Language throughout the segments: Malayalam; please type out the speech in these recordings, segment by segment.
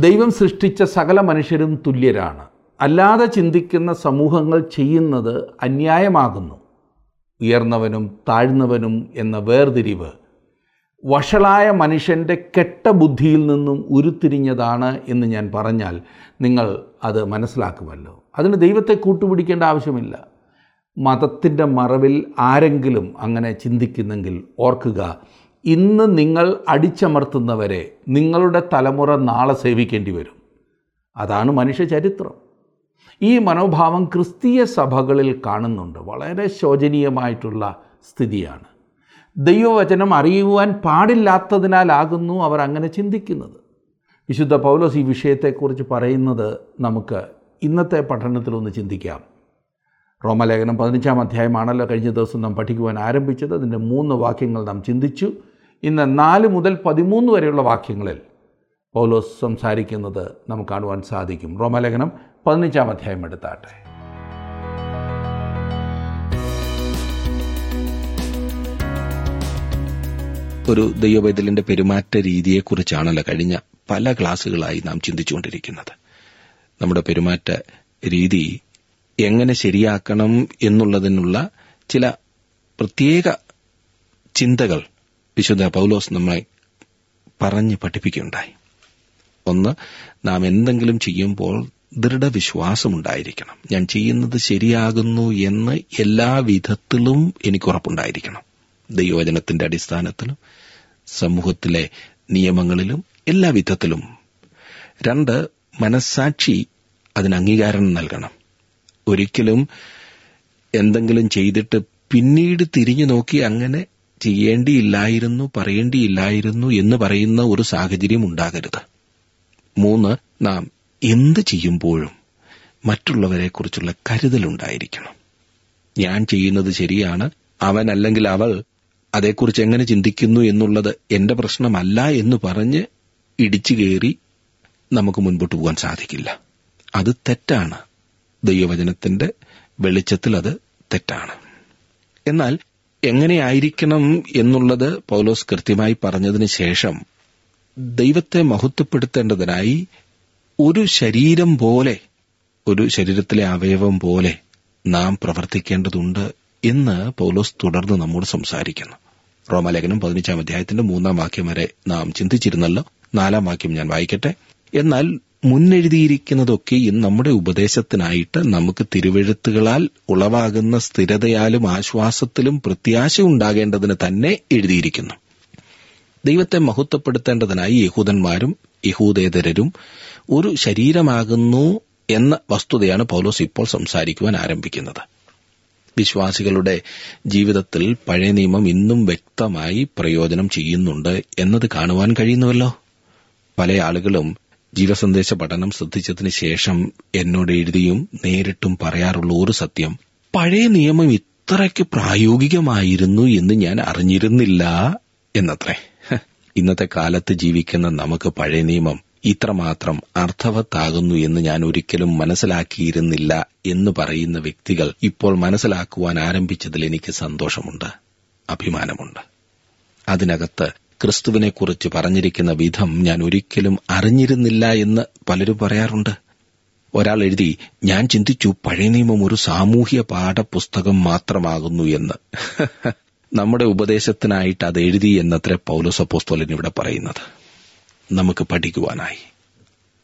ദൈവം സൃഷ്ടിച്ച സകല മനുഷ്യരും തുല്യരാണ്. അല്ലാതെ ചിന്തിക്കുന്ന സമൂഹങ്ങൾ ചെയ്യുന്നത് അന്യായമാകുന്നു. ഉയർന്നവനും താഴ്ന്നവനും എന്ന വേർതിരിവ് വഷളായ മനുഷ്യന്റെ കെട്ട ബുദ്ധിയിൽ നിന്നും ഉരുത്തിരിഞ്ഞതാണ് എന്ന് ഞാൻ പറഞ്ഞാൽ നിങ്ങൾ അത് മനസ്സിലാക്കുമല്ലോ. അതിന് ദൈവത്തെ കൂട്ടുപിടിക്കേണ്ട ആവശ്യമില്ല. മതത്തിന്റെ മറവിൽ ആരെങ്കിലും അങ്ങനെ ചിന്തിക്കുന്നെങ്കിൽ ഓർക്കുക ഇന്ന് നിങ്ങൾ അടിച്ചമർത്തുന്നവരെ നിങ്ങളുടെ തലമുറ നാളെ സേവിക്കേണ്ടി വരും. അതാണ് മനുഷ്യ ചരിത്രം. ഈ മനോഭാവം ക്രിസ്തീയ സഭകളിൽ കാണുന്നുണ്ട്. വളരെ ശോചനീയമായിട്ടുള്ള സ്ഥിതിയാണ്. ദൈവവചനം അറിയുവാൻ പാടില്ലാത്തതിനാലാകുന്നു അവർ അങ്ങനെ ചിന്തിക്കുന്നത്. വിശുദ്ധ പൗലോസ് ഈ വിഷയത്തെക്കുറിച്ച് പറയുന്നത് നമുക്ക് ഇന്നത്തെ പഠനത്തിലൊന്ന് ചിന്തിക്കാം. റോമലേഖനം പതിനഞ്ചാം അധ്യായമാണല്ലോ കഴിഞ്ഞ ദിവസം നാം പഠിക്കുവാൻ ആരംഭിച്ചത്. അതിന്റെ മൂന്ന് വാക്യങ്ങൾ നാം ചിന്തിച്ചു. ഇന്ന് നാല് മുതൽ പതിമൂന്ന് വരെയുള്ള വാക്യങ്ങളിൽ പൗലോസ് സംസാരിക്കുന്നത് നമുക്ക് കാണുവാൻ സാധിക്കും. റോമലേഖനം പതിനഞ്ചാം അധ്യായം എടുത്താട്ടെ. ഒരു ദൈവവൈതലിന്റെ പെരുമാറ്റ രീതിയെക്കുറിച്ചാണല്ലോ കഴിഞ്ഞ പല ക്ലാസ്സുകളായി നാം ചിന്തിച്ചുകൊണ്ടിരിക്കുന്നത്. നമ്മുടെ പെരുമാറ്റ രീതി എങ്ങനെ ശരിയാക്കണം എന്നുള്ളതിനുള്ള ചില പ്രത്യേക ചിന്തകൾ വിശുദ്ധ പൗലോസ് നമ്മളെ പറഞ്ഞ് പഠിപ്പിക്കുകയുണ്ടായി. ഒന്ന് നാം എന്തെങ്കിലും ചെയ്യുമ്പോൾ ദൃഢവിശ്വാസമുണ്ടായിരിക്കണം. ഞാൻ ചെയ്യുന്നത് ശരിയാകുന്നു എന്ന് എല്ലാ വിധത്തിലും എനിക്ക് ഉറപ്പുണ്ടായിരിക്കണം. ദൈവവചനത്തിന്റെ അടിസ്ഥാനത്തിലും സമൂഹത്തിലെ നിയമങ്ങളിലും എല്ലാ വിധത്തിലും. രണ്ട് മനസാക്ഷി അതിന് അംഗീകാരം നൽകണം. ഒരിക്കലും എന്തെങ്കിലും ചെയ്തിട്ട് പിന്നീട് തിരിഞ്ഞു നോക്കി അങ്ങനെ ചെയ്യേണ്ടിയില്ലായിരുന്നു പറയേണ്ടിയില്ലായിരുന്നു എന്ന് പറയുന്ന ഒരു സാഹചര്യം ഉണ്ടാകരുത്. മൂന്ന് നാം എന്ത് ചെയ്യുമ്പോഴും മറ്റുള്ളവരെക്കുറിച്ചുള്ള കരുതലുണ്ടായിരിക്കണം. ഞാൻ ചെയ്യുന്നത് ശരിയാണ് അവൻ അല്ലെങ്കിൽ അവൾ അതേക്കുറിച്ച് എങ്ങനെ ചിന്തിക്കുന്നു എന്നുള്ളത് എന്റെ പ്രശ്നമല്ല എന്ന് പറഞ്ഞ് ഇടിച്ചു കയറി നമുക്ക് മുൻപോട്ട് പോകാൻ സാധിക്കില്ല. അത് തെറ്റാണ്. ദൈവവചനത്തിന്റെ വെളിച്ചത്തിൽ അത് തെറ്റാണ്. എന്നാൽ എങ്ങനെയായിരിക്കണം എന്നുള്ളത് പൗലോസ് കൃത്യമായി പറഞ്ഞതിന് ശേഷം ദൈവത്തെ മഹത്വപ്പെടുത്തേണ്ടതിനായി ഒരു ശരീരം പോലെ ഒരു ശരീരത്തിലെ അവയവം പോലെ നാം പ്രവർത്തിക്കേണ്ടതുണ്ട് എന്ന് പൗലോസ് തുടർന്ന് നമ്മോട് സംസാരിക്കുന്നു. റോമാലേഖനം പതിനഞ്ചാം അധ്യായത്തിന്റെ മൂന്നാം വാക്യം വരെ നാം ചിന്തിച്ചിരുന്നല്ലോ. നാലാം വാക്യം ഞാൻ വായിക്കട്ടെ. എന്നാൽ മുന്നെഴുതിയിരിക്കുന്നതൊക്കെയും നമ്മുടെ ഉപദേശത്തിനായിട്ട് നമുക്ക് തിരുവെഴുത്തുകളാൽ ഉളവാകുന്ന സ്ഥിരതയാലും ആശ്വാസത്തിലും പ്രത്യാശ ഉണ്ടാകേണ്ടതിന് തന്നെ എഴുതിയിരിക്കുന്നു. ദൈവത്തെ മഹത്വപ്പെടുത്തേണ്ടതിനായി യഹൂദന്മാരും യഹൂദേതരരും ഒരു ശരീരമാകുന്നു എന്ന വസ്തുതയാണ് പൗലോസ് ഇപ്പോൾ സംസാരിക്കുവാൻ ആരംഭിക്കുന്നത്. വിശ്വാസികളുടെ ജീവിതത്തിൽ പഴയ നിയമം ഇന്നും വ്യക്തമായി പ്രയോജനം ചെയ്യുന്നുണ്ട് എന്നത് കാണുവാൻ കഴിയുന്നുവല്ലോ? പല ആളുകളും ജീവസന്ദേശ പഠനം ശ്രദ്ധിച്ചതിന് ശേഷം എന്നോട് എഴുതിയും നേരിട്ടും പറയാറുള്ള ഒരു സത്യം. പഴയ നിയമം ഇത്രയ്ക്ക് പ്രായോഗികമായിരുന്നു എന്ന് ഞാൻ അറിഞ്ഞിരുന്നില്ല എന്നത്രേ. ഇന്നത്തെ കാലത്ത് ജീവിക്കുന്ന നമുക്ക് പഴയ നിയമം ഇത്രമാത്രം അർത്ഥവത്താകുന്നു എന്ന് ഞാൻ ഒരിക്കലും മനസ്സിലാക്കിയിരുന്നില്ല എന്ന് പറയുന്ന വ്യക്തികൾ ഇപ്പോൾ മനസ്സിലാക്കുവാൻ ആരംഭിച്ചതിൽ എനിക്ക് സന്തോഷമുണ്ട് അഭിമാനമുണ്ട്. അതിനകത്ത് ക്രിസ്തുവിനെക്കുറിച്ച് പറഞ്ഞിരിക്കുന്ന വിധം ഞാൻ ഒരിക്കലും അറിഞ്ഞിരുന്നില്ല എന്ന് പലരും പറയാറുണ്ട്. ഒരാൾ എഴുതി ഞാൻ ചിന്തിച്ചു പഴയ നിയമം ഒരു സാമൂഹ്യ പാഠപുസ്തകം മാത്രമാകുന്നു എന്ന്. നമ്മുടെ ഉപദേശത്തിനായിട്ട് അത് എഴുതി എന്നത്ര പൗലോസപ്പോസ്തോലൻ ഇവിടെ പറയുന്നത്. നമുക്ക് പഠിക്കുവാനായി.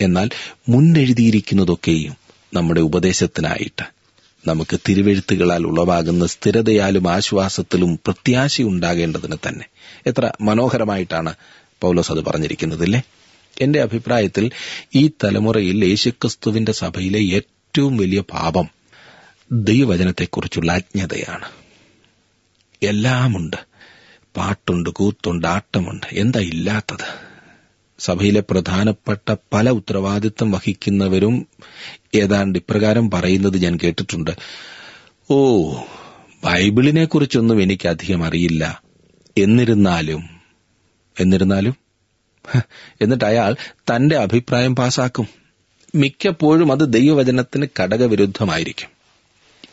എന്നാൽ മുന്നെഴുതിയിരിക്കുന്നതൊക്കെയും നമ്മുടെ ഉപദേശത്തിനായിട്ട്. നമുക്ക് തിരുവെഴുത്തുകളാൽ ഉളവാകുന്ന സ്ഥിരതയാലും ആശ്വാസത്തിലും പ്രത്യാശയുണ്ടാകേണ്ടതിന് തന്നെ. എത്ര മനോഹരമായിട്ടാണ് പൗലോസ് അത് പറഞ്ഞിരിക്കുന്നതല്ലേ? എന്റെ അഭിപ്രായത്തിൽ ഈ തലമുറയിൽ യേശുക്രിസ്തുവിന്റെ സഭയിലെ ഏറ്റവും വലിയ പാപം ദൈവവചനത്തെക്കുറിച്ചുള്ള അജ്ഞതയാണ്. എല്ലാമുണ്ട്. പാട്ടുണ്ട് കൂത്തുണ്ട് ആട്ടമുണ്ട്. എന്താ ഇല്ലാത്തത്? സഭയിലെ പ്രധാനപ്പെട്ട പല ഉത്തരവാദിത്തം വഹിക്കുന്നവരും ഏതാണ്ട് ഇപ്രകാരം പറയുന്നത് ഞാൻ കേട്ടിട്ടുണ്ട്. ഓ ബൈബിളിനെ കുറിച്ചൊന്നും എനിക്ക് അധികം അറിയില്ല. എന്നിരുന്നാലും എന്നിരുന്നാലും എന്നിട്ട് അയാൾ തന്റെ അഭിപ്രായം പാസാക്കും. മിക്കപ്പോഴും അത് ദൈവവചനത്തിന് ഘടകവിരുദ്ധമായിരിക്കും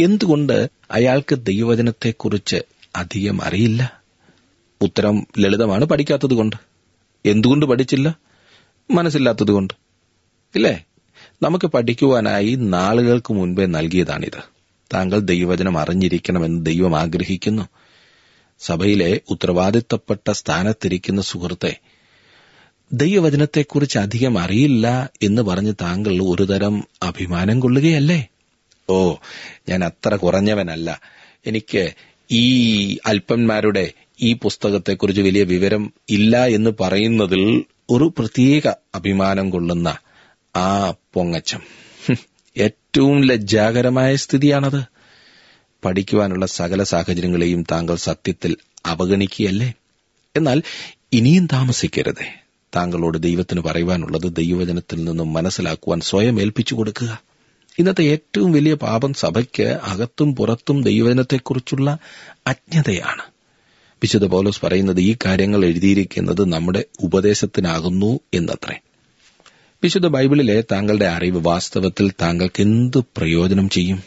എന്തുകൊണ്ട് അയാൾക്ക് ദൈവവചനത്തെക്കുറിച്ച് അധികം അറിയില്ല? ഉത്തരം ലളിതമാണ് പഠിക്കാത്തതുകൊണ്ട് എന്തുകൊണ്ട് പഠിച്ചില്ല? മനസ്സില്ലാത്തതുകൊണ്ട്. ഇല്ലേ? നമുക്ക് പഠിക്കുവാനായി നാളുകൾക്ക് മുൻപേ നൽകിയതാണിത്. താങ്കൾ ദൈവവചനം അറിഞ്ഞിരിക്കണമെന്ന് ദൈവം ആഗ്രഹിക്കുന്നു. സഭയിലെ ഉത്തരവാദിത്തപ്പെട്ട സ്ഥാനത്തിരിക്കുന്ന സുഹൃത്തെ ദൈവവചനത്തെക്കുറിച്ച് അധികം അറിയില്ല എന്ന് പറഞ്ഞ് താങ്കൾ ഒരുതരം അഭിമാനം കൊള്ളുകയല്ലേ? ഓ ഞാൻ അത്ര കുറഞ്ഞവനല്ല. എനിക്ക് ഈ അല്പന്മാരുടെ ഈ പുസ്തകത്തെക്കുറിച്ച് വലിയ വിവരം ഇല്ല എന്ന് പറയുന്നതിൽ ഒരു പ്രത്യേക അഭിമാനം കൊള്ളുന്ന ആ പൊങ്ങച്ചം. ഏറ്റവും ലജ്ജാകരമായ സ്ഥിതിയാണത്. പഠിക്കുവാനുള്ള സകല സാഹചര്യങ്ങളെയും താങ്കൾ സത്യത്തിൽ അവഗണിക്കുകയല്ലേ? എന്നാൽ ഇനിയും താമസിക്കരുതേ. താങ്കളോട് ദൈവത്തിന് പറയുവാനുള്ളത് ദൈവവചനത്തിൽ നിന്നും മനസ്സിലാക്കുവാൻ സ്വയം ഏൽപ്പിച്ചു കൊടുക്കുക. ഇന്നത്തെ ഏറ്റവും വലിയ പാപം സഭയ്ക്ക് അകത്തും പുറത്തും ദൈവജനത്തെക്കുറിച്ചുള്ള അജ്ഞതയാണ്. വിശുദ്ധ പൗലോസ് പറയുന്നത് ഈ കാര്യങ്ങൾ എഴുതിയിരിക്കുന്നത് നമ്മുടെ ഉപദേശത്തിനാകുന്നു എന്നത്രേ. വിശുദ്ധ ബൈബിളിലെ താങ്കളുടെ അറിവ് വാസ്തവത്തിൽ താങ്കൾക്ക് എന്ത് പ്രയോജനം ചെയ്യും?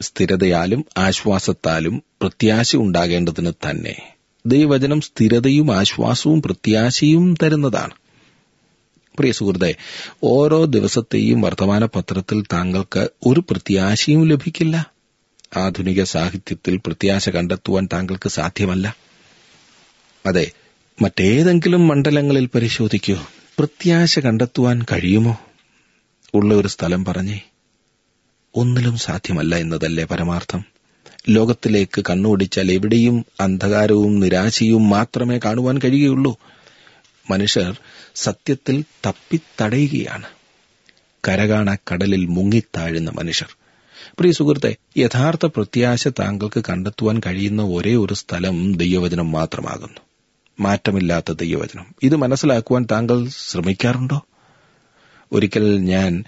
സ്ഥിരതയാലും ആശ്വാസത്താലും പ്രത്യാശ ഉണ്ടാകേണ്ടതിന് തന്നെ ദൈവവചനം സ്ഥിരതയും ആശ്വാസവും പ്രത്യാശയും തരുന്നതാണ്. പ്രിയ സുഹൃത്തെ ഓരോ ദിവസത്തെയും വർത്തമാന പത്രത്തിൽ താങ്കൾക്ക് ഒരു പ്രത്യാശയും ലഭിക്കില്ല. ആധുനിക സാഹിത്യത്തിൽ പ്രത്യാശ കണ്ടെത്തുവാൻ താങ്കൾക്ക് സാധ്യമല്ല. അതെ മറ്റേതെങ്കിലും മണ്ഡലങ്ങളിൽ പരിശോധിക്കൂ. പ്രത്യാശ കണ്ടെത്തുവാൻ കഴിയുമോ? ഉള്ള ഒരു സ്ഥലം പറഞ്ഞേ. ഒന്നിലും സാധ്യമല്ല എന്നതല്ലേ പരമാർത്ഥം. ലോകത്തിലേക്ക് കണ്ണോടിച്ചാൽ എവിടെയും അന്ധകാരവും നിരാശയും മാത്രമേ കാണുവാൻ കഴിയുകയുള്ളൂ. മനുഷ്യർ സത്യത്തിൽ തപ്പിത്തടയുകയാണ്. കരകാണ കടലിൽ മുങ്ങിത്താഴുന്ന മനുഷ്യർ. പ്രിയ സുഹൃത്തെ യഥാർത്ഥ പ്രത്യാശ താങ്കൾക്ക് കണ്ടെത്തുവാൻ കഴിയുന്ന ഒരേ ഒരു സ്ഥലം ദൈവവചനം മാത്രമാകുന്നു. മാറ്റമില്ലാത്ത ദൈവവചനം. ഇത് മനസ്സിലാക്കുവാൻ താങ്കൾ ശ്രമിക്കാറുണ്ടോ? ഒരിക്കൽ ഞാൻ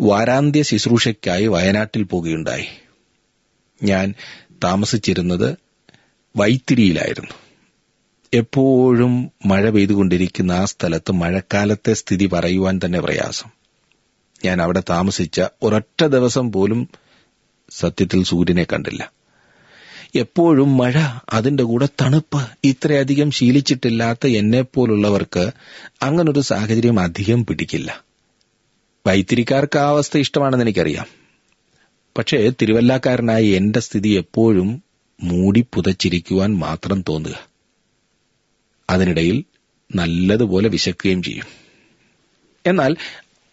വാരാന്ത്യ ശുശ്രൂഷയ്ക്കായി വയനാട്ടിൽ പോകുകയുണ്ടായി. ഞാൻ താമസിച്ചിരുന്നത് വൈത്തിരിയിലായിരുന്നു. എപ്പോഴും മഴ പെയ്തുകൊണ്ടിരിക്കുന്ന ആ സ്ഥലത്ത് മഴക്കാലത്തെ സ്ഥിതി പറയുവാൻ തന്നെ പ്രയാസം. ഞാൻ അവിടെ താമസിച്ച ഒരൊറ്റ ദിവസം പോലും സത്യത്തിൽ സൂര്യനെ കണ്ടില്ല. എപ്പോഴും മഴ അതിന്റെ കൂടെ തണുപ്പ് ഇത്രയധികം ശീലിച്ചിട്ടില്ലാത്ത എന്നെപ്പോലുള്ളവർക്ക് അങ്ങനൊരു സാഹചര്യം അധികം പിടിക്കില്ല. വൈത്തിരിക്കാർക്ക് ആ അവസ്ഥ ഇഷ്ടമാണെന്ന് എനിക്കറിയാം. പക്ഷേ തിരുവല്ലാക്കാരനായ എന്റെ സ്ഥിതി എപ്പോഴും മൂടി പുതച്ചിരിക്കുവാൻ മാത്രം തോന്നുക. അതിനിടയിൽ നല്ലതുപോലെ വിശക്കുകയും ചെയ്യും. എന്നാൽ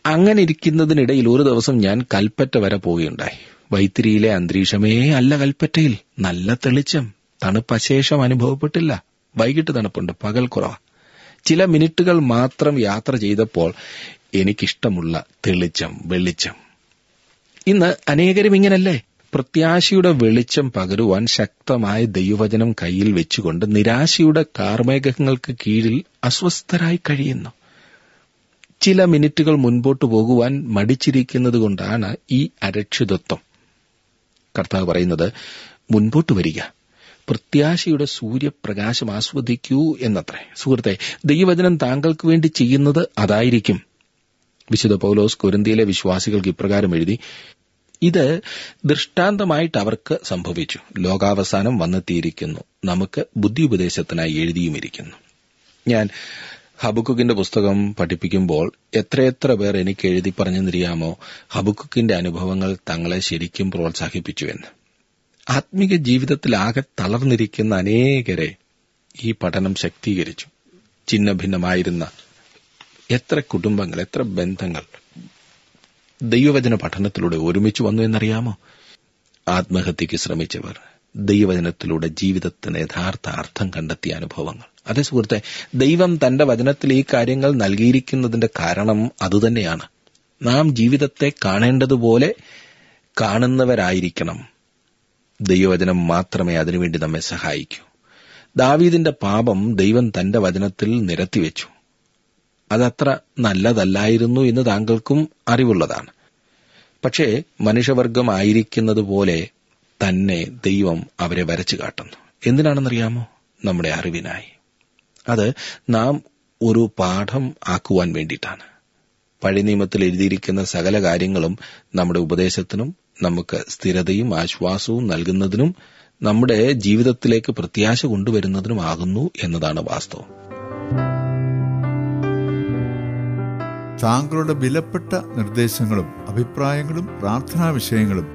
അങ്ങനെ ഇരിക്കുന്നതിനിടയിൽ ഒരു ദിവസം ഞാൻ കൽപ്പറ്റ വരെ പോവുകയുണ്ടായി. വൈത്തിരിയിലെ അന്തരീക്ഷമേ അല്ല കൽപ്പറ്റയിൽ. നല്ല തെളിച്ചം. തണുപ്പശേഷം അനുഭവപ്പെട്ടില്ല. വൈകിട്ട് തണുപ്പുണ്ട്. പകൽ കുറവ. ചില മിനിറ്റുകൾ മാത്രം യാത്ര ചെയ്തപ്പോൾ എനിക്കിഷ്ടമുള്ള തെളിച്ചം വെളിച്ചം. ഇന്ന് അനേകരും ഇങ്ങനല്ലേ? പ്രത്യാശയുടെ വെളിച്ചം പകരുവാൻ ശക്തമായ ദൈവവചനം കയ്യിൽ വെച്ചുകൊണ്ട് നിരാശയുടെ കാർമേഘങ്ങൾക്ക് കീഴിൽ അസ്വസ്ഥരായി കഴിയുന്നു. ചില മിനിറ്റുകൾ മുൻപോട്ട് പോകുവാൻ മടിച്ചിരിക്കുന്നത് കൊണ്ടാണ് ഈ അരക്ഷിതത്വം. കർത്താവ് പറയുന്നത് മുൻപോട്ട് വരിക. പ്രത്യാശയുടെ സൂര്യപ്രകാശം ആസ്വദിക്കൂ എന്നത്രേ. സുഹൃത്തെ ദൈവവചനം താങ്കൾക്ക് വേണ്ടി ചെയ്യുന്നത് അതായിരിക്കും. വിശുദ്ധ പൗലോസ് കൊരിന്തിയിലെ വിശ്വാസികൾക്ക് ഇപ്രകാരം എഴുതി ഇത് ദൃഷ്ടാന്തമായിട്ട് അവർക്ക് സംഭവിച്ചു. ലോകാവസാനം വന്നെത്തിയിരിക്കുന്നു. നമുക്ക് ബുദ്ധി ഉപദേശത്തിനായി എഴുതിയുമിരിക്കുന്നു. ഞാൻ ഹബുക്കുക്കിന്റെ പുസ്തകം പഠിപ്പിക്കുമ്പോൾ എത്രയെത്ര പേർ എനിക്ക് എഴുതി പറഞ്ഞെന്നറിയാമോ ഹബുക്കുക്കിന്റെ അനുഭവങ്ങൾ തങ്ങളെ ശരിക്കും പ്രോത്സാഹിപ്പിച്ചു എന്ന് ആത്മീക ജീവിതത്തിലാകെ തളർന്നിരിക്കുന്ന അനേകരെ ഈ പഠനം ശക്തീകരിച്ചു. ചിന്ന ഭിന്നമായിരുന്ന എത്ര കുടുംബങ്ങൾ എത്ര ബന്ധങ്ങൾ ദൈവവചന പഠനത്തിലൂടെ ഒരുമിച്ച് വന്നു എന്നറിയാമോ? ആത്മഹത്യയ്ക്ക് ശ്രമിച്ചവർ ദൈവവചനത്തിലൂടെ ജീവിതത്തിന് യഥാർത്ഥ അർത്ഥം കണ്ടെത്തിയ അനുഭവങ്ങൾ. അതേ സുഹൃത്തെ ദൈവം തന്റെ വചനത്തിൽ ഈ കാര്യങ്ങൾ നൽകിയിരിക്കുന്നതിന്റെ കാരണം അതുതന്നെയാണ്. നാം ജീവിതത്തെ കാണേണ്ടതുപോലെ കാണുന്നവരായിരിക്കണം. ദൈവവചനം മാത്രമേ അതിനുവേണ്ടി നമ്മെ സഹായിക്കൂ. ദാവീദിന്റെ പാപം ദൈവം തന്റെ വചനത്തിൽ നിരത്തിവെച്ചു. അതത്ര നല്ലതല്ലായിരുന്നു എന്ന് താങ്കൾക്കും അറിവുള്ളതാണ്. പക്ഷേ മനുഷ്യവർഗമായിരിക്കുന്നതുപോലെ തന്നെ ദൈവം അവരെ വരച്ചു കാട്ടുന്നു. എന്തിനാണെന്നറിയാമോ? നമ്മുടെ അറിവിനായി. അത് നാം ഒരു പാഠം ആക്കുവാൻ വേണ്ടിയിട്ടാണ്. പഴയ നിയമത്തിൽ എഴുതിയിരിക്കുന്ന സകല കാര്യങ്ങളും നമ്മുടെ ഉപദേശത്തിനും നമുക്ക് സ്ഥിരതയും ആശ്വാസവും നൽകുന്നതിനും നമ്മുടെ ജീവിതത്തിലേക്ക് പ്രത്യാശ കൊണ്ടുവരുന്നതിനുമാകുന്നു എന്നതാണ് വാസ്തവം. താങ്കളുടെ വിലപ്പെട്ട നിർദ്ദേശങ്ങളും അഭിപ്രായങ്ങളും പ്രാർത്ഥനാ വിഷയങ്ങളും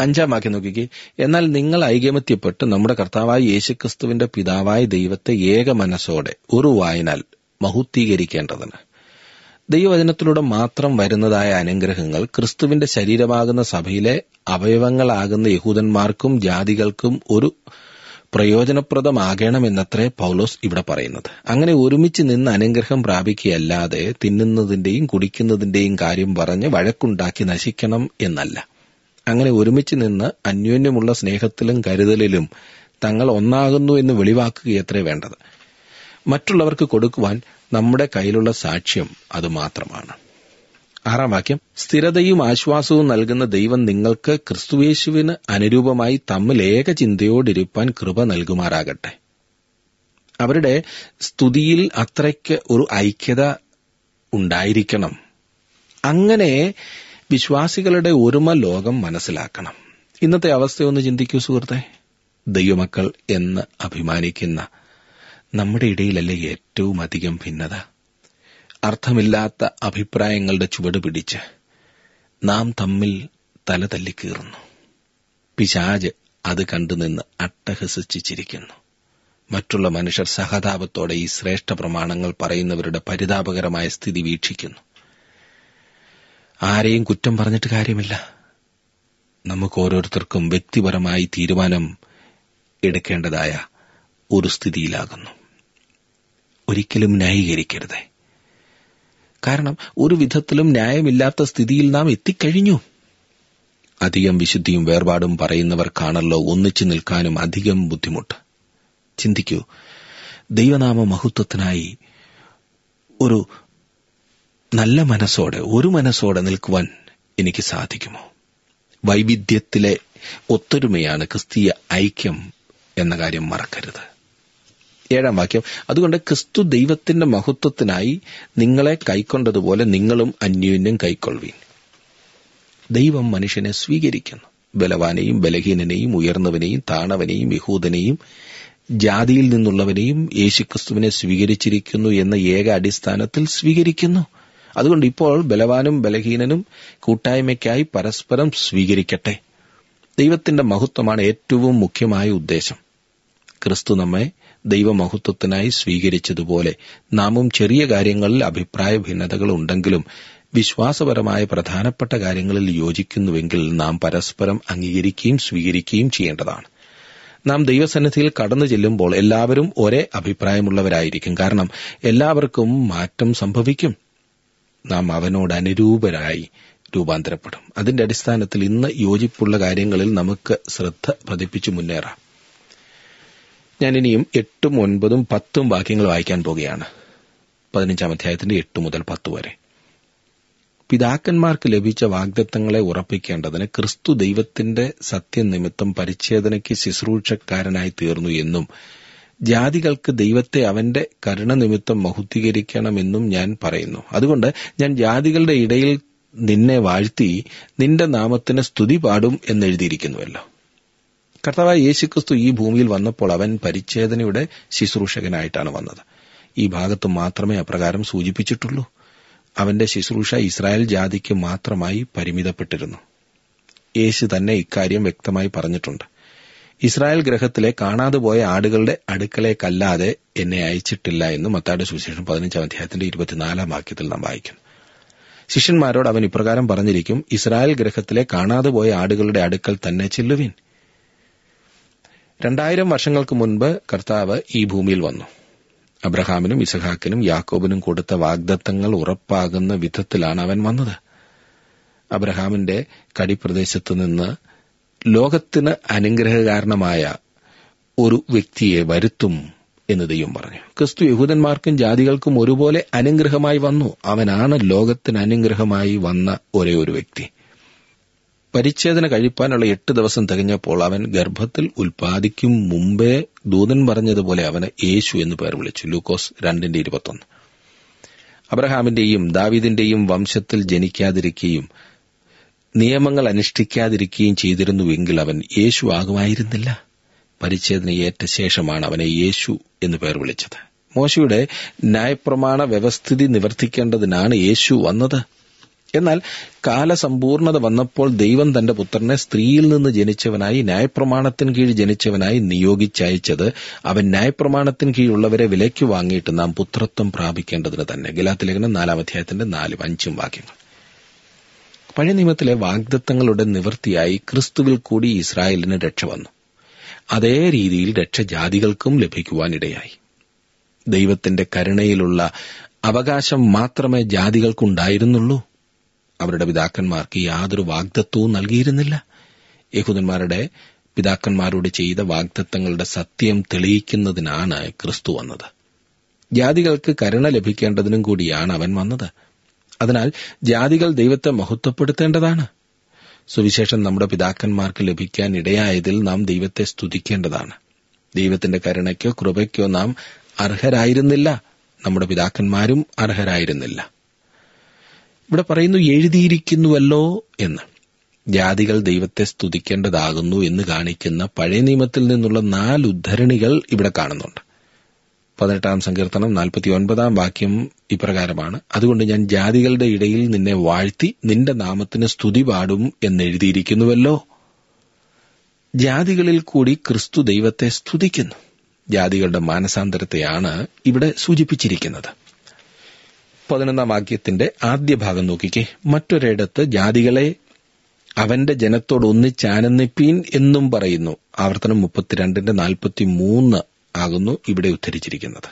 അഞ്ചാം വാക്യം നോക്കിക്കേ എന്നാൽ നിങ്ങൾ ഐകമത്യപ്പെട്ട് നമ്മുടെ കർത്താവായ യേശുക്രിസ്തുവിന്റെ പിതാവായ ദൈവത്തെ ഏക മനസ്സോടെ ഉറുവായനാൽ മഹുദ്ധീകരിക്കേണ്ടതിന് ദൈവവചനത്തിലൂടെ മാത്രം വരുന്നതായ അനുഗ്രഹങ്ങൾ ക്രിസ്തുവിന്റെ ശരീരമാകുന്ന സഭയിലെ അവയവങ്ങളാകുന്ന യഹൂദന്മാർക്കും ജാതികൾക്കും ഒരു പ്രയോജനപ്രദമാകണമെന്നത്രേ പൗലോസ് ഇവിടെ പറയുന്നത്. അങ്ങനെ ഒരുമിച്ച് നിന്ന് അനുഗ്രഹം പ്രാപിക്കുകയല്ലാതെ തിന്നുന്നതിന്റെയും കുടിക്കുന്നതിന്റെയും കാര്യം പറഞ്ഞ് വഴക്കുണ്ടാക്കി നശിക്കണം എന്നല്ല. അങ്ങനെ ഒരുമിച്ച് നിന്ന് അന്യോന്യമുള്ള സ്നേഹത്തിലും കരുതലിലും തങ്ങൾ ഒന്നാകുന്നു എന്ന് വെളിവാക്കുകയത്രേ വേണ്ടത്. മറ്റുള്ളവർക്ക് കൊടുക്കുവാൻ നമ്മുടെ കയ്യിലുള്ള സാക്ഷ്യം അത് മാത്രമാണ്. ആറാം വാക്യം സ്ഥിരതയും ആശ്വാസവും നൽകുന്ന ദൈവം നിങ്ങൾക്ക് ക്രിസ്തുവേശുവിന് അനുരൂപമായി തമ്മിൽ ഏക ചിന്തയോടിരുപ്പാൻ കൃപ നൽകുമാറാകട്ടെ. അവരുടെ സ്തുതിയിൽ അത്രയ്ക്ക് ഒരു ഐക്യത ഉണ്ടായിരിക്കണം. അങ്ങനെ വിശ്വാസികളുടെ ഒരുമ ലോകം മനസ്സിലാക്കണം. ഇന്നത്തെ അവസ്ഥയൊന്ന് ചിന്തിക്കൂ സുഹൃത്തെ. ദൈവമക്കൾ എന്ന് അഭിമാനിക്കുന്ന നമ്മുടെ ഇടയിലല്ലേ ഏറ്റവും അധികം ഭിന്നത? അർത്ഥമില്ലാത്ത അഭിപ്രായങ്ങളുടെ ചുവട് പിടിച്ച് നാം തമ്മിൽ തലതല്ലിക്കീറുന്നു പിശാജ് അത് കണ്ടുനിന്ന് അട്ടഹസിച്ചിരിക്കുന്നു. മറ്റുള്ള മനുഷ്യർ സഹതാപത്തോടെ ഈ ശ്രേഷ്ഠ പ്രമാണങ്ങൾ പറയുന്നവരുടെ പരിതാപകരമായ സ്ഥിതി വീക്ഷിക്കുന്നു. ആരെയും കുറ്റം പറഞ്ഞിട്ട് കാര്യമില്ല. നമുക്ക് ഓരോരുത്തർക്കും വ്യക്തിപരമായി തീരുമാനം എടുക്കേണ്ടതായ ഒരു സ്ഥിതിയിലാകുന്നു. ഒരിക്കലും ന്യായീകരിക്കരുത്. കാരണം ഒരു വിധത്തിലും ന്യായമില്ലാത്ത സ്ഥിതിയിൽ നാം എത്തിക്കഴിഞ്ഞു. അധികം വിശുദ്ധിയും വേർപാടും പറയുന്നവർക്കാണല്ലോ ഒന്നിച്ചു നിൽക്കാനും അധികം ബുദ്ധിമുട്ട്. ചിന്തിക്കൂ ദൈവനാമ മഹത്വത്തിനായി ഒരു നല്ല മനസ്സോടെ ഒരു മനസ്സോടെ നിൽക്കുവാൻ എനിക്ക് സാധിക്കുമോ? വൈവിധ്യത്തിലെ ഒത്തൊരുമയാണ് ക്രിസ്തീയ ഐക്യം എന്ന കാര്യം മറക്കരുത്. ഏഴാം വാക്യം അതുകൊണ്ട് ക്രിസ്തു ദൈവത്തിന്റെ മഹത്വത്തിനായി നിങ്ങളെ കൈക്കൊണ്ടതുപോലെ നിങ്ങളും അന്യോന്യം കൈക്കൊള്ളുവീൻ. ദൈവം മനുഷ്യനെ സ്വീകരിക്കുന്നു. ബലവാനെയും ബലഹീനനെയും ഉയർന്നവനെയും താണവനെയും യഹൂദനെയും ജാതിയിൽ നിന്നുള്ളവനെയും യേശുക്രിസ്തുവിനെ സ്വീകരിച്ചിരിക്കുന്നു എന്ന ഏക അടിസ്ഥാനത്തിൽ സ്വീകരിക്കുന്നു. അതുകൊണ്ട് ഇപ്പോൾ ബലവാനും ബലഹീനനും കൂട്ടായ്മയ്ക്കായി പരസ്പരം സ്വീകരിക്കട്ടെ. ദൈവത്തിന്റെ മഹത്വമാണ് ഏറ്റവും മുഖ്യമായ ഉദ്ദേശം. ക്രിസ്തു നമ്മെ ദൈവമഹത്വത്തിനായി സ്വീകരിച്ചതുപോലെ നാമും ചെറിയ കാര്യങ്ങളിൽ അഭിപ്രായ ഭിന്നതകൾ ഉണ്ടെങ്കിലും വിശ്വാസപരമായ പ്രധാനപ്പെട്ട കാര്യങ്ങളിൽ യോജിക്കുന്നുവെങ്കിൽ നാം പരസ്പരം അംഗീകരിക്കുകയും സ്വീകരിക്കുകയും ചെയ്യേണ്ടതാണ്. നാം ദൈവസന്നിധിയിൽ കടന്നു ചെല്ലുമ്പോൾ എല്ലാവരും ഒരേ അഭിപ്രായമുള്ളവരായിരിക്കും. കാരണം എല്ലാവർക്കും മാറ്റം സംഭവിക്കും. നാം അവനോട് അനുരൂപരായി രൂപാന്തരപ്പെടും. അതിന്റെ അടിസ്ഥാനത്തിൽ ഇന്ന് യോജിപ്പുള്ള കാര്യങ്ങളിൽ നമുക്ക് ശ്രദ്ധ പതിപ്പിച്ചു മുന്നേറാം. ഞാൻ ഇനിയും എട്ടും ഒൻപതും പത്തും വാക്യങ്ങൾ വായിക്കാൻ പോകുകയാണ് പതിനഞ്ചാം അധ്യായത്തിന്റെ എട്ട് മുതൽ പത്ത് വരെ. പിതാക്കന്മാർക്ക് ലഭിച്ച വാഗ്ദത്തങ്ങളെ ഉറപ്പിക്കേണ്ടതിന് ക്രിസ്തു ദൈവത്തിന്റെ സത്യനിമിത്തം പരിച്ഛേദനയ്ക്ക് ശുശ്രൂഷക്കാരനായി തീർന്നു എന്നും ജാതികൾക്ക് ദൈവത്തെ അവന്റെ കരുണ നിമിത്തം മഹുദ്ധീകരിക്കണമെന്നും ഞാൻ പറയുന്നു. അതുകൊണ്ട് ഞാൻ ജാതികളുടെ ഇടയിൽ നിന്നെ വാഴ്ത്തി നിന്റെ നാമത്തിന് സ്തുതി പാടും എന്നെഴുതിയിരിക്കുന്നുവല്ലോ. കർത്താവായ യേശുക്രിസ്തു ഈ ഭൂമിയിൽ വന്നപ്പോൾ അവൻ പരിച്ഛേദനയുടെ ശുശ്രൂഷകനായിട്ടാണ് വന്നത്. ഈ ഭാഗത്ത് മാത്രമേ അപ്രകാരം സൂചിപ്പിച്ചിട്ടുള്ളൂ. അവന്റെ ശുശ്രൂഷ ഇസ്രായേൽ ജാതിക്ക് മാത്രമായി പരിമിതപ്പെട്ടിരുന്നു. യേശു തന്നെ ഇക്കാര്യം വ്യക്തമായി പറഞ്ഞിട്ടുണ്ട്. ഇസ്രായേൽ ഗ്രഹത്തിലെ കാണാതെ പോയ ആടുകളുടെ അടുക്കലേക്കല്ലാതെ എന്നെ അയച്ചിട്ടില്ല എന്ന് മത്തായുടെ സുവിശേഷം പതിനഞ്ചാം അധ്യായത്തിന്റെ ഇരുപത്തിനാലാം വാക്യത്തിൽ നാം വായിക്കുന്നു ശിഷ്യന്മാരോട് അവൻ ഇപ്രകാരം പറഞ്ഞിരിക്കും ഇസ്രായേൽ ഗ്രഹത്തിലെ കാണാതെ പോയ ആടുകളുടെ അടുക്കൽ തന്നെ ചെല്ലുവിൻ. രണ്ടായിരം വർഷങ്ങൾക്ക് മുൻപ് കർത്താവ് ഈ ഭൂമിയിൽ വന്നു. അബ്രഹാമിനും ഇസഹാക്കിനും യാക്കോബിനും കൊടുത്ത വാഗ്ദത്തങ്ങൾ ഉറപ്പാകുന്ന വിധത്തിലാണ് അവൻ വന്നത്. അബ്രഹാമിന്റെ കടിപ്രദേശത്ത് നിന്ന് ലോകത്തിന് അനുഗ്രഹകാരണമായ ഒരു വ്യക്തിയെ വരുത്തും എന്ന് ദൈവം പറഞ്ഞു. ക്രിസ്തു യഹൂദന്മാർക്കും ജാതികൾക്കും ഒരുപോലെ അനുഗ്രഹമായി വന്നു. അവനാണ് ലോകത്തിന് അനുഗ്രഹമായി വന്ന ഒരേ ഒരു വ്യക്തി. പരിച്ഛേദന കഴിപ്പാനുള്ള എട്ട് ദിവസം തികഞ്ഞപ്പോൾ അവൻ ഗർഭത്തിൽ ഉൽപ്പാദിക്കും മുമ്പേ ദൂതൻ പറഞ്ഞതുപോലെ അവന് യേശു എന്ന് പേർ വിളിച്ചു. ലൂക്കോസ് രണ്ടിന്റെ ഇരുപത്തൊന്ന്. അബ്രഹാമിന്റെയും ദാവീദിന്റെയും വംശത്തിൽ ജനിക്കാതിരിക്കുകയും നിയമങ്ങൾ അനുഷ്ഠിക്കാതിരിക്കുകയും ചെയ്തിരുന്നുവെങ്കിൽ അവൻ യേശു ആകുമായിരുന്നില്ല. പരിച്ഛേദന ഏറ്റ ശേഷമാണ് അവനെ യേശു എന്ന് പേർ വിളിച്ചത്. മോശയുടെ ന്യായപ്രമാണ വ്യവസ്ഥിതി നിവർത്തിക്കേണ്ടതിനാണ് യേശു വന്നത്. എന്നാൽ കാലസമ്പൂർണത വന്നപ്പോൾ ദൈവം തന്റെ പുത്രനെ സ്ത്രീയിൽ നിന്ന് ജനിച്ചവനായി ന്യായപ്രമാണത്തിന് കീഴ് ജനിച്ചവനായി നിയോഗിച്ചയച്ചത് അവൻ ന്യായപ്രമാണത്തിന് കീഴുള്ളവരെ വിലയ്ക്ക് വാങ്ങിയിട്ട് നാം പുത്രത്വം പ്രാപിക്കേണ്ടതിന് തന്നെ. ഗലാത്തിലേഖനം നാലാം അധ്യായത്തിന്റെ നാലും അഞ്ചും വാക്യങ്ങൾ. പഴയ നിയമത്തിലെ വാഗ്ദത്തങ്ങളുടെ നിവൃത്തിയായി ക്രിസ്തുവിൽ കൂടി ഇസ്രായേലിന് രക്ഷ വന്നു. അതേ രീതിയിൽ രക്ഷ ജാതികൾക്കും ലഭിക്കുവാനിടയായി. ദൈവത്തിന്റെ കരുണയിലുള്ള അവകാശം മാത്രമേ ജാതികൾക്കുണ്ടായിരുന്നുള്ളൂ. അവരുടെ പിതാക്കന്മാർക്ക് യാതൊരു വാഗ്ദത്വവും നൽകിയിരുന്നില്ല. യഹൂദന്മാരുടെ പിതാക്കന്മാരോട് ചെയ്ത വാഗ്ദത്തങ്ങളുടെ സത്യം തെളിയിക്കുന്നതിനാണ് ക്രിസ്തു വന്നത്. ജാതികൾക്ക് കരുണ ലഭിക്കേണ്ടതിനും കൂടിയാണ് അവൻ വന്നത്. അതിനാൽ ജാതികൾ ദൈവത്തെ മഹത്വപ്പെടുത്തേണ്ടതാണ്. സുവിശേഷം നമ്മുടെ പിതാക്കന്മാർക്ക് ലഭിക്കാൻ ഇടയായതിൽ നാം ദൈവത്തെ സ്തുതിക്കേണ്ടതാണ്. ദൈവത്തിന്റെ കരുണയ്ക്കോ കൃപയ്ക്കോ നാം അർഹരായിരുന്നില്ല. നമ്മുടെ പിതാക്കന്മാരും അർഹരായിരുന്നില്ല. ഇവിടെ പറയുന്നു എഴുതിയിരിക്കുന്നുവല്ലോ എന്ന്. ജാതികൾ ദൈവത്തെ സ്തുതിക്കേണ്ടതാകുന്നു എന്ന് കാണിക്കുന്ന പഴയ നിയമത്തിൽ നിന്നുള്ള നാല് ഉദ്ധരണികൾ ഇവിടെ കാണുന്നുണ്ട്. പതിനെട്ടാം സങ്കീർത്തനം നാൽപ്പത്തി ഒൻപതാം വാക്യം ഇപ്രകാരമാണ്. അതുകൊണ്ട് ഞാൻ ജാതികളുടെ ഇടയിൽ നിന്നെ വാഴ്ത്തി നിന്റെ നാമത്തിന് സ്തുതി പാടും എന്നെഴുതിയിരിക്കുന്നുവല്ലോ ജാതികളിൽ കൂടി ക്രിസ്തു ദൈവത്തെ സ്തുതിക്കുന്നു. ജാതികളുടെ മാനസാന്തരത്തെയാണ് ഇവിടെ സൂചിപ്പിച്ചിരിക്കുന്നത്. പതിനൊന്നാം വാക്യത്തിന്റെ ആദ്യ ഭാഗം നോക്കിക്കേ. മറ്റൊരിടത്ത് ജാതികളെ അവന്റെ ജനത്തോടൊന്നിച്ചാനന്ദിപ്പീൻ എന്നും പറയുന്നു. ആവർത്തനം മുപ്പത്തിരണ്ടിന്റെ നാൽപ്പത്തി മൂന്ന് ആകുന്നു ഇവിടെ ഉദ്ധരിച്ചിരിക്കുന്നത്.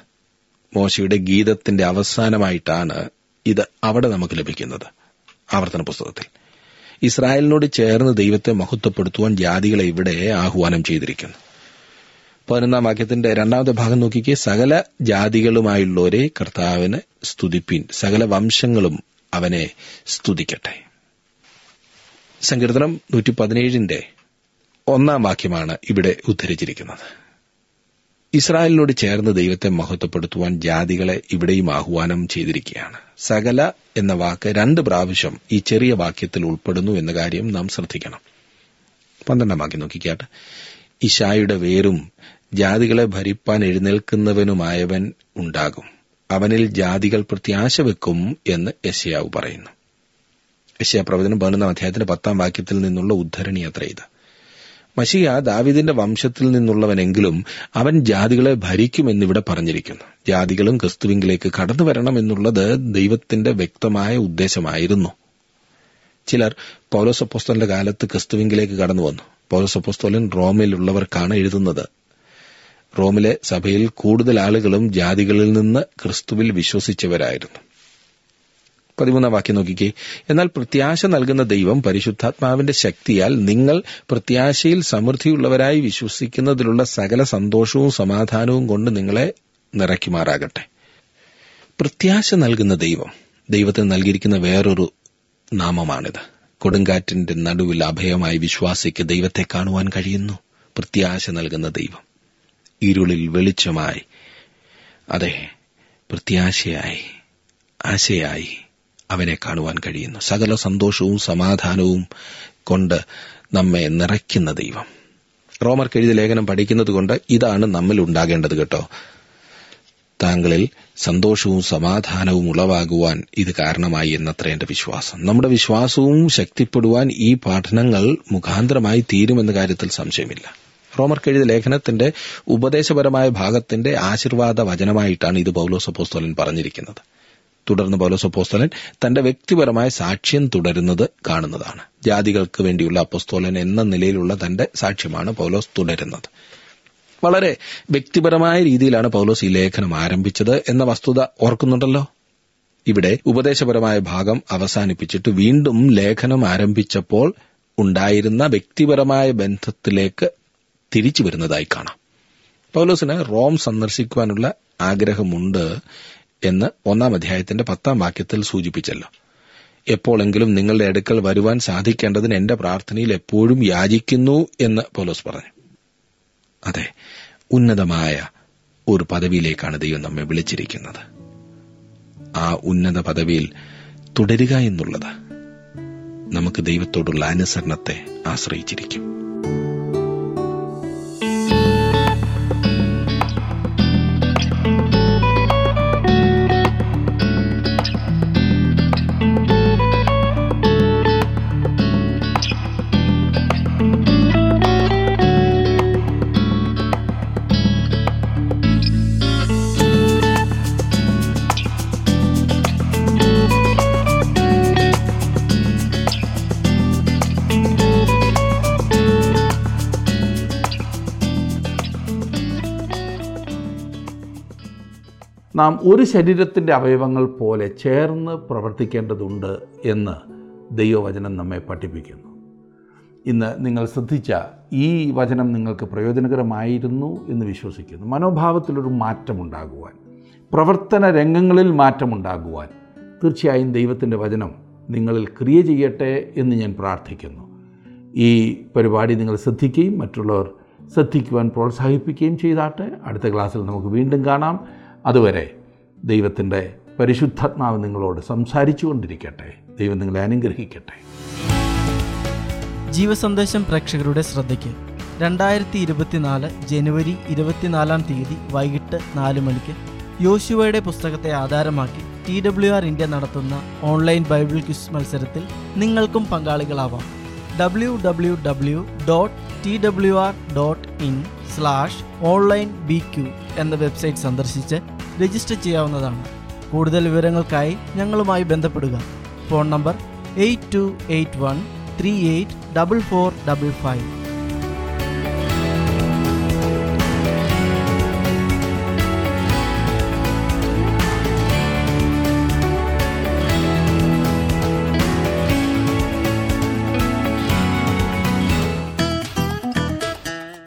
മോശയുടെ ഗീതത്തിന്റെ അവസാനമായിട്ടാണ് ഇത് അവിടെ നമുക്ക് ലഭിക്കുന്നത്. ആവർത്തന പുസ്തകത്തിൽ. ഇസ്രായേലിനോട് ചേർന്ന് ദൈവത്തെ മഹത്വപ്പെടുത്തുവാൻ ജാതികളെ ഇവിടെ ആഹ്വാനം ചെയ്തിരിക്കുന്നു. പതിനൊന്നാം വാക്യത്തിന്റെ രണ്ടാമത്തെ ഭാഗം നോക്കിക്കേ സകല ജാതികളുമായുള്ളവരെ കർത്താവിന് സ്തുതിപ്പിൻ. സകല വംശങ്ങളും അവനെ സ്തുതിക്കട്ടെ. സങ്കീർത്തനം നൂറ്റി പതിനേഴിന്റെ ഒന്നാം വാക്യമാണ് ഇവിടെ ഉദ്ധരിച്ചിരിക്കുന്നത്. ഇസ്രായേലിനോട് ചേർന്ന് ദൈവത്തെ മഹത്വപ്പെടുത്തുവാൻ ജാതികളെ ഇവിടെയും ആഹ്വാനം ചെയ്തിരിക്കുകയാണ്. സകല എന്ന വാക്ക് രണ്ട് പ്രാവശ്യം ഈ ചെറിയ വാക്യത്തിൽ ഉൾപ്പെടുന്നു എന്ന കാര്യം നാം ശ്രദ്ധിക്കണം. പന്ത്രണ്ടാം വാക്യം നോക്കിക്കാട്ടെ. ഇഷായുടെ വേരും ജാതികളെ ഭരിപ്പാൻ എഴുന്നേൽക്കുന്നവനുമായവൻ ഉണ്ടാകും. അവനിൽ ജാതികൾ പ്രത്യാശ വെക്കും എന്ന് യശയാവ് പറയുന്നു. യശയാ പ്രവചനം പതിനൊന്നാം അധ്യായത്തിന്റെ പത്താം വാക്യത്തിൽ നിന്നുള്ള ഉദ്ധരണി അത്ര ഇത്. മഷിയ ദാവിദിന്റെ വംശത്തിൽ നിന്നുള്ളവനെങ്കിലും അവൻ ജാതികളെ ഭരിക്കുമെന്നിവിടെ പറഞ്ഞിരിക്കുന്നു. ജാതികളും ക്രിസ്തുവിങ്കിലേക്ക് കടന്നു വരണമെന്നുള്ളത് ദൈവത്തിന്റെ വ്യക്തമായ ഉദ്ദേശമായിരുന്നു. ചിലർ പൗലോസപ്പോസ്തോലിന്റെ കാലത്ത് ക്രിസ്തുവിങ്കിലേക്ക് കടന്നു വന്നു. പൗലോസപ്പോസ്തോലൻ റോമിലുള്ളവർക്കാണ് എഴുതുന്നത്. റോമിലെ സഭയിൽ കൂടുതൽ ആളുകളും ജാതികളിൽ നിന്ന് ക്രിസ്തുവിൽ വിശ്വസിച്ചവരായിരുന്നു. പതിമൂന്നാം വാക്യം നോക്കിക്കേ. എന്നാൽ പ്രത്യാശ നൽകുന്ന ദൈവം പരിശുദ്ധാത്മാവിന്റെ ശക്തിയാൽ നിങ്ങൾ പ്രത്യാശയിൽ സമൃദ്ധിയുള്ളവരായി വിശ്വസിക്കുന്നതിലുള്ള സകല സന്തോഷവും സമാധാനവും കൊണ്ട് നിങ്ങളെ നിറയ്ക്കുമാറാകട്ടെ. പ്രത്യാശ നൽകുന്ന ദൈവം ദൈവത്തിന് നൽകിയിരിക്കുന്ന വേറൊരു നാമമാണിത്. കൊടുങ്കാറ്റിന്റെ നടുവിൽ അഭയമായി വിശ്വാസിക്ക് ദൈവത്തെ കാണുവാൻ കഴിയുന്നു. പ്രത്യാശ നൽകുന്ന ദൈവം ഇരുളിൽ വെളിച്ചമായി അതെ പ്രത്യാശയായി ആശയായി അവനെ കാണുവാൻ കഴിയുന്നു. സകല സന്തോഷവും സമാധാനവും കൊണ്ട് നമ്മെ നിറയ്ക്കുന്ന ദൈവം. റോമർ എഴുതിയ ലേഖനം പഠിക്കുന്നത് കൊണ്ട് ഇതാണ് നമ്മിൽ ഉണ്ടാകേണ്ടത് കേട്ടോ. താങ്കളിൽ സന്തോഷവും സമാധാനവും ഉളവാകുവാൻ ഇത് കാരണമായി എന്നത്ര എന്റെ വിശ്വാസം. നമ്മുടെ വിശ്വാസവും ശക്തിപ്പെടുവാൻ ഈ പഠനങ്ങൾ മുഖാന്തരമായി തീരുമെന്ന കാര്യത്തിൽ സംശയമില്ല. റോമർ എഴുതിയ ലേഖനത്തിന്റെ ഉപദേശപരമായ ഭാഗത്തിന്റെ ആശീർവാദ വചനമായിട്ടാണ് ഇത് പൗലോസപ്പോസ്തോലൻ പറഞ്ഞിരിക്കുന്നത്. തുടർന്ന് പൗലോസപ്പോസ്തോലൻ തന്റെ വ്യക്തിപരമായ സാക്ഷ്യം തുടരുന്നത് കാണുന്നതാണ്. ജാതികൾക്ക് വേണ്ടിയുള്ള അപ്പോസ്തോലൻ എന്ന നിലയിലുള്ള തന്റെ സാക്ഷ്യമാണ് പൗലോസ് തുടരുന്നത്. വളരെ വ്യക്തിപരമായ രീതിയിലാണ് പൗലോസ് ഈ ലേഖനം ആരംഭിച്ചത് എന്ന വസ്തുത ഓർക്കുന്നുണ്ടല്ലോ? ഇവിടെ ഉപദേശപരമായ ഭാഗം അവസാനിപ്പിച്ചിട്ട് വീണ്ടും ലേഖനം ആരംഭിച്ചപ്പോൾ ഉണ്ടായിരുന്ന വ്യക്തിപരമായ ബന്ധത്തിലേക്ക് തിരിച്ചു വരുന്നതായി കാണാം. പൗലോസിന് റോം സന്ദർശിക്കുവാനുള്ള ആഗ്രഹമുണ്ട്. എന്ന് ഒന്നാം അധ്യായത്തിന്റെ പത്താം വാക്യത്തിൽ സൂചിപ്പിച്ചല്ലോ. എപ്പോഴെങ്കിലും നിങ്ങളുടെ അടുക്കൽ വരുവാൻ സാധിക്കേണ്ടതിന് എന്റെ പ്രാർത്ഥനയിൽ എപ്പോഴും യാചിക്കുന്നു എന്ന് പോലോസ് പറഞ്ഞു. അതെ ഉന്നതമായ ഒരു പദവിയിലേക്കാണ് ദൈവം നമ്മെ വിളിച്ചിരിക്കുന്നത്. ആ ഉന്നത പദവിയിൽ തുടരുക എന്നുള്ളത് നമുക്ക് ദൈവത്തോടുള്ള അനുസരണത്തെ ആശ്രയിച്ചിരിക്കും. നാം ഒരു ശരീരത്തിന്റെ അവയവങ്ങൾ പോലെ ചേർന്ന് പ്രവർത്തിക്കേണ്ടതുണ്ട് എന്ന് ദൈവവചനം നമ്മെ പഠിപ്പിക്കുന്നു. ഇന്ന് നിങ്ങൾ ശ്രദ്ധിച്ച ഈ വചനം നിങ്ങൾക്ക് പ്രയോജനകരമായിരുന്നു എന്ന് വിശ്വസിക്കുന്നു. മനോഭാവത്തിലൊരു മാറ്റമുണ്ടാകുവാൻ പ്രവർത്തന രംഗങ്ങളിൽ മാറ്റമുണ്ടാകുവാൻ തീർച്ചയായും ദൈവത്തിന്റെ വചനം നിങ്ങളിൽ ക്രിയ ചെയ്യട്ടെ എന്ന് ഞാൻ പ്രാർത്ഥിക്കുന്നു. ഈ പരിപാടി നിങ്ങൾ ശ്രദ്ധിക്കുകയും മറ്റുള്ളവർ ശ്രദ്ധിക്കുവാൻ പ്രോത്സാഹിപ്പിക്കുകയും ചെയ്താട്ടെ. അടുത്ത ക്ലാസ്സിൽ നമുക്ക് വീണ്ടും കാണാം. അതുവരെ ദൈവത്തിന്റെ പരിശുദ്ധാത്മാവ് നിങ്ങളോട് സംസാരിച്ചു കൊണ്ടിരിക്കട്ടെ ദൈവം നിങ്ങളെ അനുഗ്രഹിക്കട്ടെ. ജീവസന്ദേശം പ്രേക്ഷകരുടെ ശ്രദ്ധയ്ക്ക് രണ്ടായിരത്തി ഇരുപത്തിനാല് ജനുവരി ഇരുപത്തിനാലാം തീയതി വൈകിട്ട് നാല് മണിക്ക് യോശുവയുടെ പുസ്തകത്തെ ആധാരമാക്കി ടി ഡബ്ല്യു ആർ ഇന്ത്യ നടത്തുന്ന ഓൺലൈൻ ബൈബിൾ ക്വിസ് മത്സരത്തിൽ നിങ്ങൾക്കും പങ്കാളികളാവാം. W W W dot T W R dot in slash online B Q എന്ന വെബ്സൈറ്റ് സന്ദർശിച്ച് രജിസ്റ്റർ ചെയ്യാവുന്നതാണ്. കൂടുതൽ വിവരങ്ങൾക്കായി ഞങ്ങളുമായി ബന്ധപ്പെടുക. Phone number eight two eight one three eight double four double five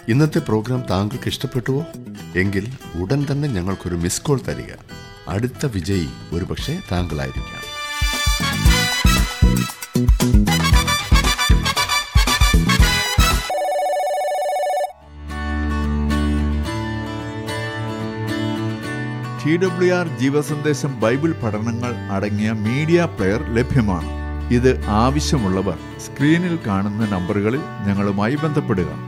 ഇന്നത്തെ പ്രോഗ്രാം താങ്കൾക്ക് ഇഷ്ടപ്പെട്ടുവോ? എങ്കിൽ ഉടൻ തന്നെ ഞങ്ങൾക്കൊരു മിസ് കോൾ തരിക. അടുത്ത വിജയി ഒരുപക്ഷെ താങ്കളായിരിക്കാം. ടി ഡബ്ല്യു ആർ ജീവസന്ദേശം ബൈബിൾ പഠനങ്ങൾ അടങ്ങിയ മീഡിയ പ്ലെയർ ലഭ്യമാണ്. ഇത് ആവശ്യമുള്ളവർ സ്ക്രീനിൽ കാണുന്ന നമ്പറുകളിൽ ഞങ്ങളുമായി ബന്ധപ്പെടുക.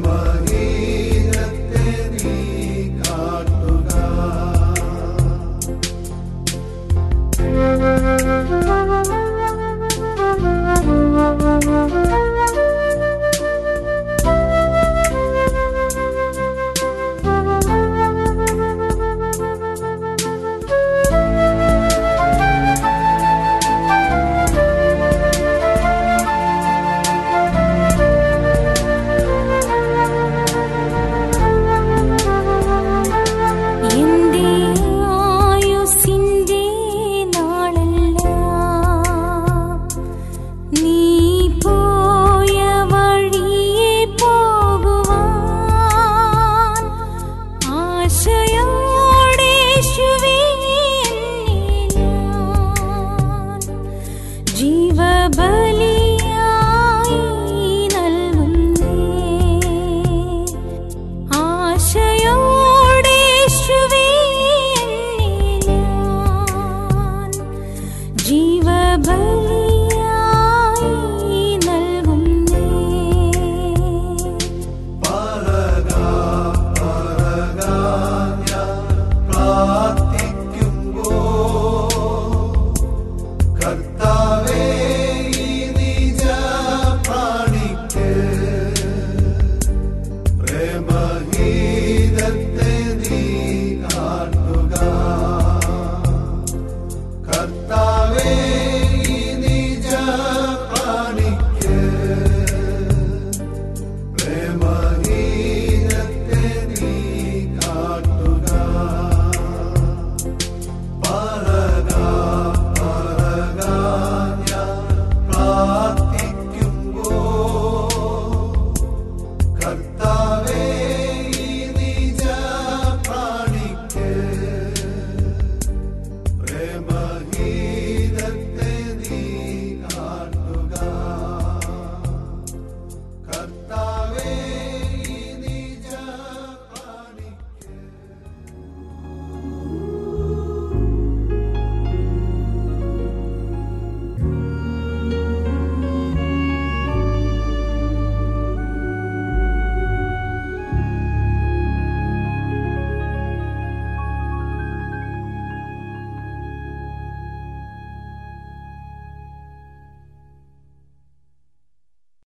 my bye.